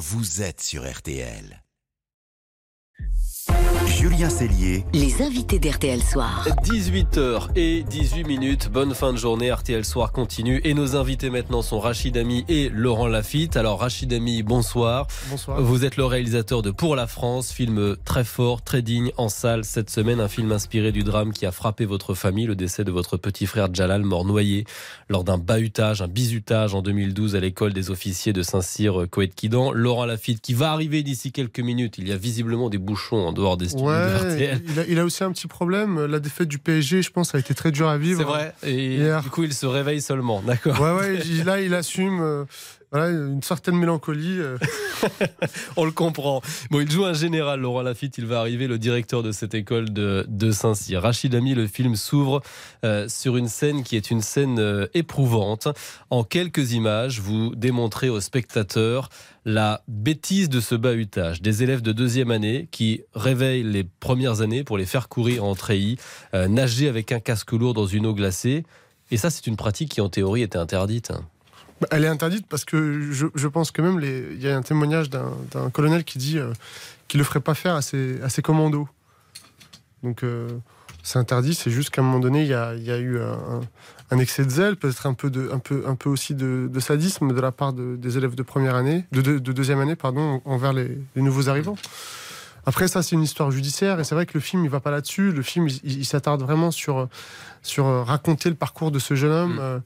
vous êtes sur RTL. Julien Cellier. Les invités d'RTL Soir. 18h et 18 minutes. Bonne fin de journée. RTL Soir continue. Et nos invités maintenant sont Rachid Ami et Laurent Lafitte. Alors, Rachid Ami, bonsoir. Bonsoir. Vous êtes le réalisateur de Pour la France, film très fort, très digne en salle cette semaine. Un film inspiré du drame qui a frappé votre famille, le décès de votre petit frère Jalal, mort noyé lors d'un bahutage, un bizutage en 2012 à l'école des officiers de Saint-Cyr, Coët-Quidan. Laurent Lafitte qui va arriver d'ici quelques minutes. Il y a visiblement des bouchons en dehors des studios. Ouais, il a, il a aussi un petit problème. La défaite du PSG, je pense, a été très dure à vivre. C'est vrai. Et Hier. du coup, il se réveille seulement. D'accord. Ouais, ouais, là, il assume euh, voilà, une certaine mélancolie. euh. On le comprend. Bon, il joue un général, Laurent Lafitte. Il va arriver, le directeur de cette école de, de Saint-Cyr. Rachid Ami, le film s'ouvre euh, sur une scène qui est une scène euh, éprouvante. En quelques images, vous démontrez aux spectateurs la bêtise de ce bahutage. Des élèves de deuxième année qui réveillent les premières années pour les faire courir en treillis, euh, nager avec un casque lourd dans une eau glacée. Et ça, c'est une pratique qui, en théorie, était interdite. Bah, Elle est interdite parce que je, pense que même il y a un témoignage d'un colonel qui dit euh, qu'il le ferait pas faire à ses, à ses commandos. Donc euh, c'est interdit. C'est juste qu'à un moment donné, il y a, il y a eu un, un excès de zèle, peut-être un peu de, un peu, un peu aussi de, de sadisme de la part de- des élèves de première année, de, de- de deuxième année, pardon, envers les, les nouveaux arrivants. Après ça, c'est une histoire judiciaire et c'est vrai que le film il va pas là-dessus. Le film il, il s'attarde vraiment sur sur euh, raconter le parcours de ce jeune homme Mm. euh,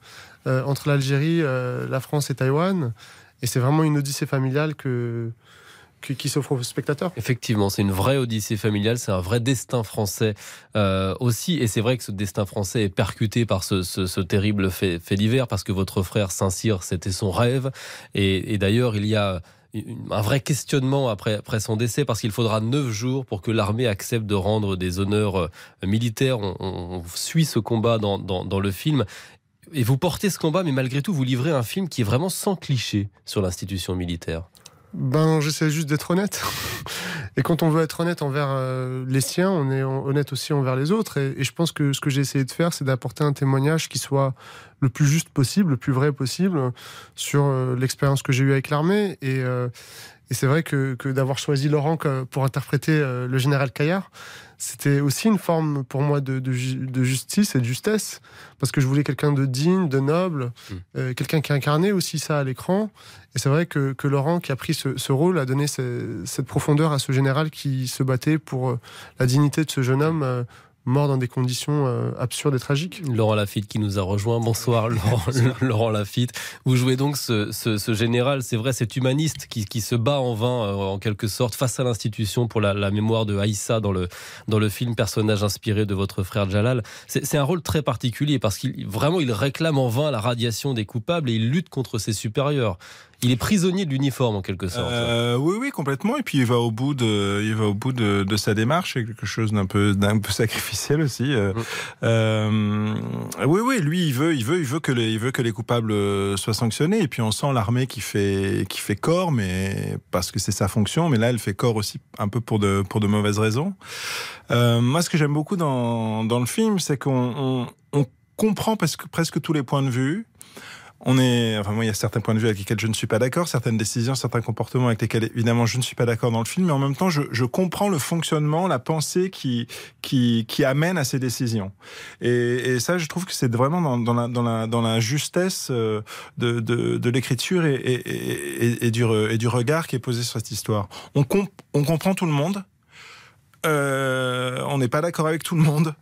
euh, entre l'Algérie, euh, la France et Taïwan. Et c'est vraiment une odyssée familiale que- qui s'offre aux spectateurs. Effectivement, c'est une vraie odyssée familiale, c'est un vrai destin français euh, aussi. Et c'est vrai que ce destin français est percuté par ce, terrible fait, divers, parce que votre frère Saint-Cyr, c'était son rêve. Et, d'ailleurs, il y a un vrai questionnement après, son décès, parce qu'il faudra neuf jours pour que l'armée accepte de rendre des honneurs euh, militaires. On, suit ce combat dans, dans le film. Et vous portez ce combat, mais malgré tout, vous livrez un film qui est vraiment sans cliché sur l'institution militaire. Ben, j'essaie juste d'être honnête. Et quand on veut être honnête envers euh, les siens, on est honnête aussi envers les autres. Et, je pense que ce que j'ai essayé de faire, c'est d'apporter un témoignage qui soit le plus juste possible, le plus vrai possible sur euh, l'expérience que j'ai eue avec l'armée. Euh, et c'est vrai que, que d'avoir choisi Laurent pour interpréter euh, le général Caillard, c'était aussi une forme pour moi de, de ju- de justice et de justesse, parce que je voulais quelqu'un de digne, de noble, Mm. euh, quelqu'un qui incarnait aussi ça à l'écran. Et c'est vrai que, que Laurent, qui a pris ce, ce rôle, a donné ce- cette profondeur à ce général qui se battait pour euh, la dignité de ce jeune homme euh, mort dans des conditions euh, absurdes et tragiques. Laurent Lafitte qui nous a rejoint. Bonsoir Laurent, Laurent Lafitte. Vous jouez donc ce, ce- ce général, c'est vrai, cet humaniste qui, qui se bat en vain, euh, en quelque sorte, face à l'institution pour la, la mémoire de Haïssa dans le, dans le film, personnage inspiré de votre frère Jalal. C'est c'est un rôle très particulier parce qu'il vraiment il réclame en vain la radiation des coupables et il lutte contre ses supérieurs. Il est prisonnier de l'uniforme en quelque sorte. Euh, oui, oui, complètement. Et puis il va au bout de, il va au bout de, de sa démarche. C'est quelque chose d'un peu, d'un peu sacrificiel aussi. Euh, Mm. euh, oui, oui, lui, il veut, il veut, il veut que les, il veut que les coupables soient sanctionnés. Et puis on sent l'armée qui fait, qui fait corps, mais parce que c'est sa fonction. Mais là, elle fait corps aussi un peu pour de, pour de mauvaises raisons. Moi, ce que j'aime beaucoup dans, dans le film, c'est qu'on on, on comprend presque, presque tous les points de vue. On est, enfin il y a certains points de vue avec lesquels je ne suis pas d'accord, certaines décisions, certains comportements avec lesquels évidemment je ne suis pas d'accord dans le film, mais en même temps, je, comprends le fonctionnement, la pensée qui qui, amène à ces décisions. Et, ça, je trouve que c'est vraiment dans, la, dans, la, dans la justesse euh, de, de, l'écriture et, et, du, et du regard qui est posé sur cette histoire. On, on comprend tout le monde. Euh, on n'est pas d'accord avec tout le monde.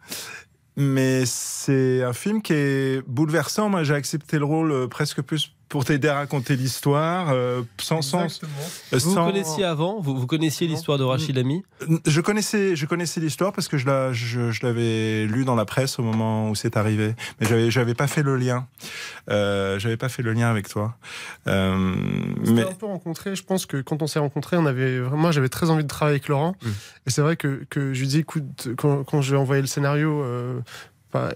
Mais c'est un film qui est bouleversant. Moi, j'ai accepté le rôle euh, presque plus pour t'aider à raconter l'histoire, euh, sans sens. Exactement. euh, Vous vous sans- connaissiez avant vous, vous connaissiez l'histoire de Rachid Ami Je connaissais, je connaissais l'histoire parce que je, la, je, je l'avais lu dans la presse au moment où c'est arrivé, mais j'avais, j'avais pas fait le lien. Euh, j'avais pas fait le lien avec toi. Euh, Mais mais un peu rencontré. Je pense que quand on s'est rencontrés, on avait vraiment, moi, j'avais très envie de travailler avec Laurent. Et c'est vrai que, que je lui dis, écoute, quand, quand j'ai envoyé le scénario, euh,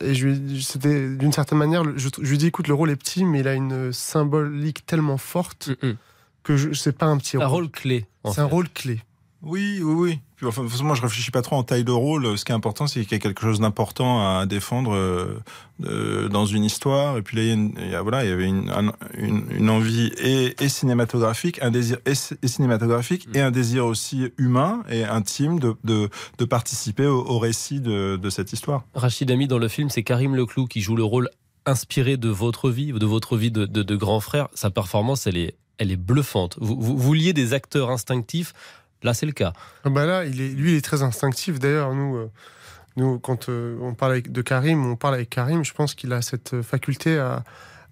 et je lui, c'était d'une certaine manière, je, je lui dis, écoute, le rôle est petit, mais il a une symbolique tellement forte Mm, mm. que je, c'est pas un petit Un rôle. rôle clé. C'est un rôle clé. Oui, oui, oui. Puis, enfin, moi, je réfléchis pas trop en taille de rôle. Ce qui est important, c'est qu'il y a quelque chose d'important à défendre euh, euh, dans une histoire. Et puis là, il y, a une, il y a, voilà, il y avait une, un- une, une envie et, et cinématographique, un désir et, cinématographique, et un désir aussi humain et intime de, de, de participer au, au récit de, de cette histoire. Rachid Ami, dans le film, c'est Karim Leclou qui joue le rôle inspiré de votre vie, de votre vie de, de, de grand frère. Sa performance, elle est, elle est bluffante. Vous, vous vouliez des acteurs instinctifs. Là, c'est le cas. Ah bah là, il est, lui, il est très instinctif. D'ailleurs, nous, euh, nous quand euh, on parle avec, de Karim, on parle avec Karim, je pense qu'il a cette faculté à,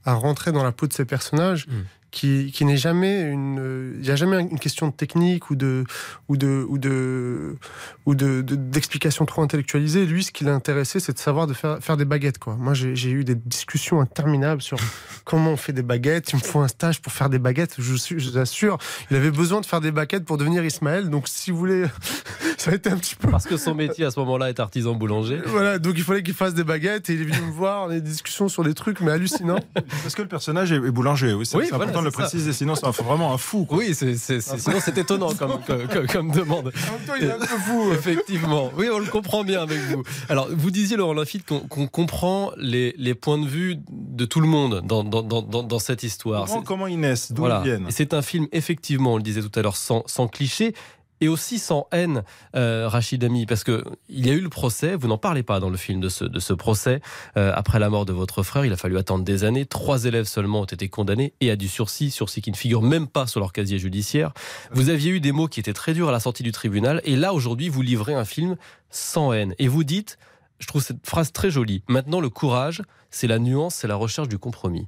à rentrer dans la peau de ses personnages. Mm. Qui, qui n'est jamais une, il n'y a jamais une question de technique ou de ou de ou de ou de de- d'explication trop intellectualisée. Lui, ce qui l'a intéressé, c'est de savoir de faire faire des baguettes quoi. Moi, j'ai eu des discussions interminables sur comment on fait des baguettes. Il me faut un stage pour faire des baguettes. Je suis, je vous assure, il avait besoin de faire des baguettes pour devenir Ismaël. Donc, si vous voulez, ça a été un petit peu. Parce que son métier à ce moment-là est artisan boulanger. Voilà, donc il fallait qu'il fasse des baguettes et il est venu me voir, on a des discussions sur des trucs mais hallucinants. Parce que le personnage est, boulanger. Oui, c'est Oui, voilà, important de le préciser. Sinon, c'est vraiment un fou. quoi. Oui, c'est, c'est- c'est- sinon c'est étonnant comme, comme, comme- demande. En même temps, il est un peu fou. Effectivement, oui, on le comprend bien avec vous. Alors, vous disiez, Laurent Lafitte, qu'on, qu'on comprend les, les points de vue de tout le monde dans, dans, dans, dans- cette histoire. Comment ils naissent, d'où Voilà. ils viennent. Et C'est un film, effectivement, on le disait tout à l'heure, sans, sans cliché. Et aussi sans haine, euh, Rachid Ami, parce que il y a eu le procès. Vous n'en parlez pas dans le film de ce, procès. Euh, après la mort de votre frère, il a fallu attendre des années. Trois élèves seulement ont été condamnés et à du sursis, sursis qui ne figure même pas sur leur casier judiciaire. Vous aviez eu des mots qui étaient très durs à la sortie du tribunal, et là aujourd'hui, vous livrez un film sans haine. Et vous dites, je trouve cette phrase très jolie. Maintenant, le courage, c'est la nuance, c'est la recherche du compromis.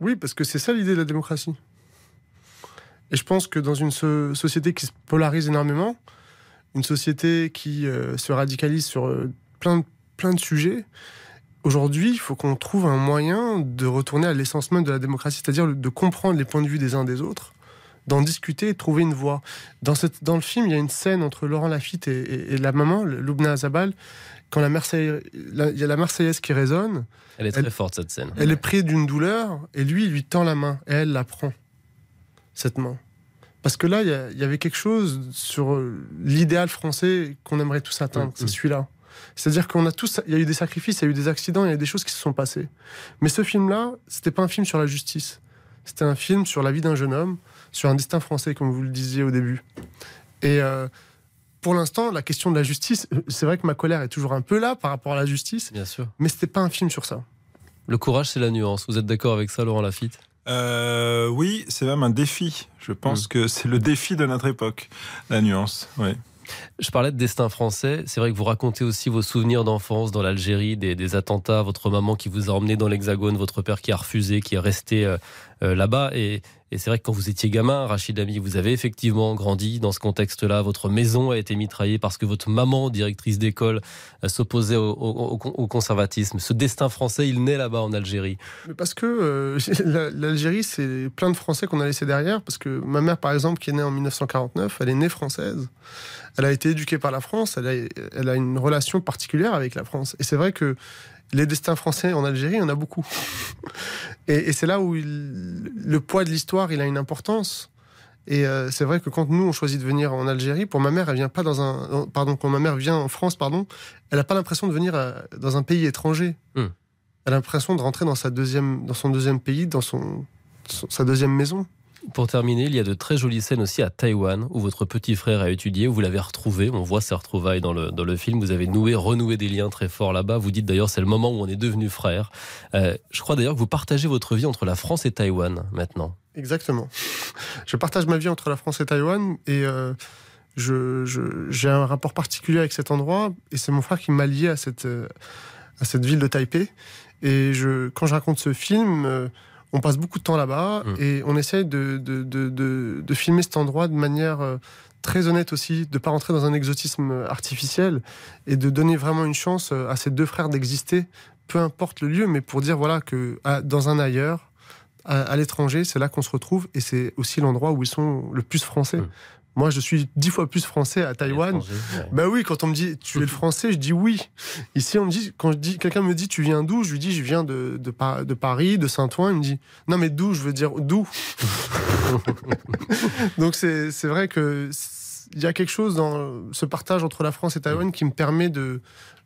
Oui, parce que c'est ça l'idée de la démocratie. Et je pense que dans une so- société qui se polarise énormément, une société qui euh, se radicalise sur euh, plein, de- plein de sujets, aujourd'hui, il faut qu'on trouve un moyen de retourner à l'essence même de la démocratie, c'est-à-dire de comprendre les points de vue des uns des autres, d'en discuter et de trouver une voie. Dans, cette, dans le film, il y a une scène entre Laurent Lafitte et, et- et la maman, Loubna Azabal, quand la Marseillaise, la- il y a la Marseillaise qui résonne, Elle est très Elle- forte cette scène. elle est prise d'une douleur et lui, il lui tend la main et elle la prend, cette main. Parce que là, il y avait quelque chose sur euh, l'idéal français qu'on aimerait tous atteindre, c'est celui-là. C'est-à-dire qu'on a tous, il y a eu des sacrifices, il y a eu des accidents, il y a eu des choses qui se sont passées. Mais ce film-là, c'était pas un film sur la justice. C'était un film sur la vie d'un jeune homme, sur un destin français, comme vous le disiez au début. Et euh, pour l'instant, la question de la justice, c'est vrai que ma colère est toujours un peu là par rapport à la justice, Bien sûr. mais c'était pas un film sur ça. Le courage, c'est la nuance. Vous êtes d'accord avec ça, Laurent Lafitte? Euh, oui, c'est même un défi. Je pense que c'est le défi de notre époque, la nuance. Oui. Je parlais de destin français. C'est vrai que vous racontez aussi vos souvenirs d'enfance dans l'Algérie, des, des attentats, votre maman qui vous a emmené dans l'Hexagone, votre père qui a refusé, qui est resté euh, euh, là-bas. Et, et c'est vrai que quand vous étiez gamin, Rachid Ami, vous avez effectivement grandi dans ce contexte-là. Votre maison a été mitraillée parce que votre maman, directrice d'école, euh, s'opposait au, conservatisme. Ce destin français, il naît là-bas en Algérie. Parce que euh, la- l'Algérie, c'est plein de Français qu'on a laissés derrière. Parce que ma mère, par exemple, qui est née en 1949, elle est née française. Elle a été éduquée par la France. Elle a, elle a une relation particulière avec la France. Et c'est vrai que les destins français en Algérie, il y en a beaucoup. Et, et c'est là où il- le poids de l'histoire, il a une importance. Et euh, c'est vrai que quand nous on choisit de venir en Algérie, pour ma mère, elle vient pas dans un, pardon, quand ma mère vient en France, pardon, elle n'a pas l'impression de venir euh, dans un pays étranger. Hmm. Elle a l'impression de rentrer dans sa deuxième, dans son deuxième pays, dans son, son- sa deuxième maison. Pour terminer, il y a de très jolies scènes aussi à Taïwan, où votre petit frère a étudié, où vous l'avez retrouvé. On voit ses retrouvailles dans le, dans le film. Vous avez noué, renoué des liens très forts là-bas. Vous dites d'ailleurs, c'est le moment où on est devenus frères. Euh, je crois d'ailleurs que vous partagez votre vie entre la France et Taïwan maintenant. Exactement. Je partage ma vie entre la France et Taïwan et euh, j'ai un rapport particulier avec cet endroit et c'est mon frère qui m'a lié à cette, euh, à cette ville de Taipei. Et je, quand je raconte ce film, on passe beaucoup de temps là-bas Mm. et on essaye de, de, de, de- filmer cet endroit de manière euh, très honnête aussi, de pas rentrer dans un exotisme artificiel et de donner vraiment une chance euh, à ces deux frères d'exister, peu importe le lieu, mais pour dire voilà que à- dans un ailleurs, à, à l'étranger, c'est là qu'on se retrouve et c'est aussi l'endroit où ils sont le plus français. Mm. Moi, je suis dix fois plus français à Taïwan. Étranger, ouais. Bah oui, quand on me dit tu es le français, je dis oui. Ici, on me dit quand je dis quelqu'un me dit tu viens d'où, je lui dis je viens de, de, Pa- de Paris, de Saint-Ouen. Il me dit non mais d'où, je veux dire d'où? Donc c'est vrai que il y a quelque chose dans ce partage entre la France et Taïwan qui me permet de,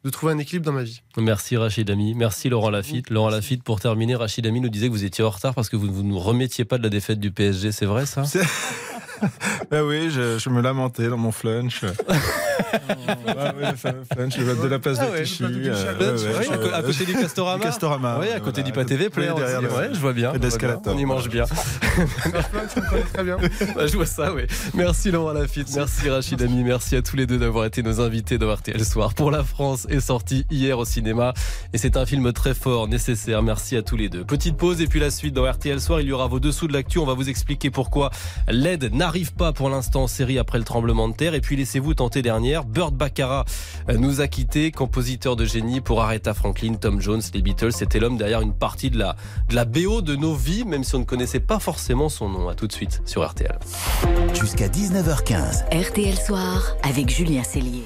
de trouver un équilibre dans ma vie. Merci Rachid Ami, merci Laurent Lafitte. Laurent Lafitte, pour terminer, Rachid Ami nous disait que vous étiez en retard parce que vous ne nous remettiez pas de la défaite du PSG, c'est vrai ça? Ben oui, je, je, me lamentais dans mon flunch. ouais, ouais, le flunch de la place ah de Clichy. Euh, à côté du Castorama. Du Castorama. Oui, à côté du Pâté V Player aussi. Ouais, je vois bien. On y mange bien. très bien. Bah, je vois ça, oui. Merci Laurent Lafitte, merci Rachid Ami, merci à tous les deux d'avoir été nos invités dans RTL Soir. Pour la France est sorti hier au cinéma et c'est un film très fort, nécessaire. Merci à tous les deux. Petite pause et puis la suite dans RTL Soir. Il y aura vos dessous de l'actu. On va vous expliquer pourquoi l'aide n'arrive pas pour l'instant en série après le tremblement de terre. Et puis laissez-vous tenter dernière. Burt Baccarat nous a quitté, compositeur de génie pour Aretha Franklin, Tom Jones, les Beatles. C'était l'homme derrière une partie de la, de la BO de nos vies, même si on ne connaissait pas forcément son nom. À tout de suite sur RTL. Jusqu'à 19h15. RTL Soir avec Julien Cellier.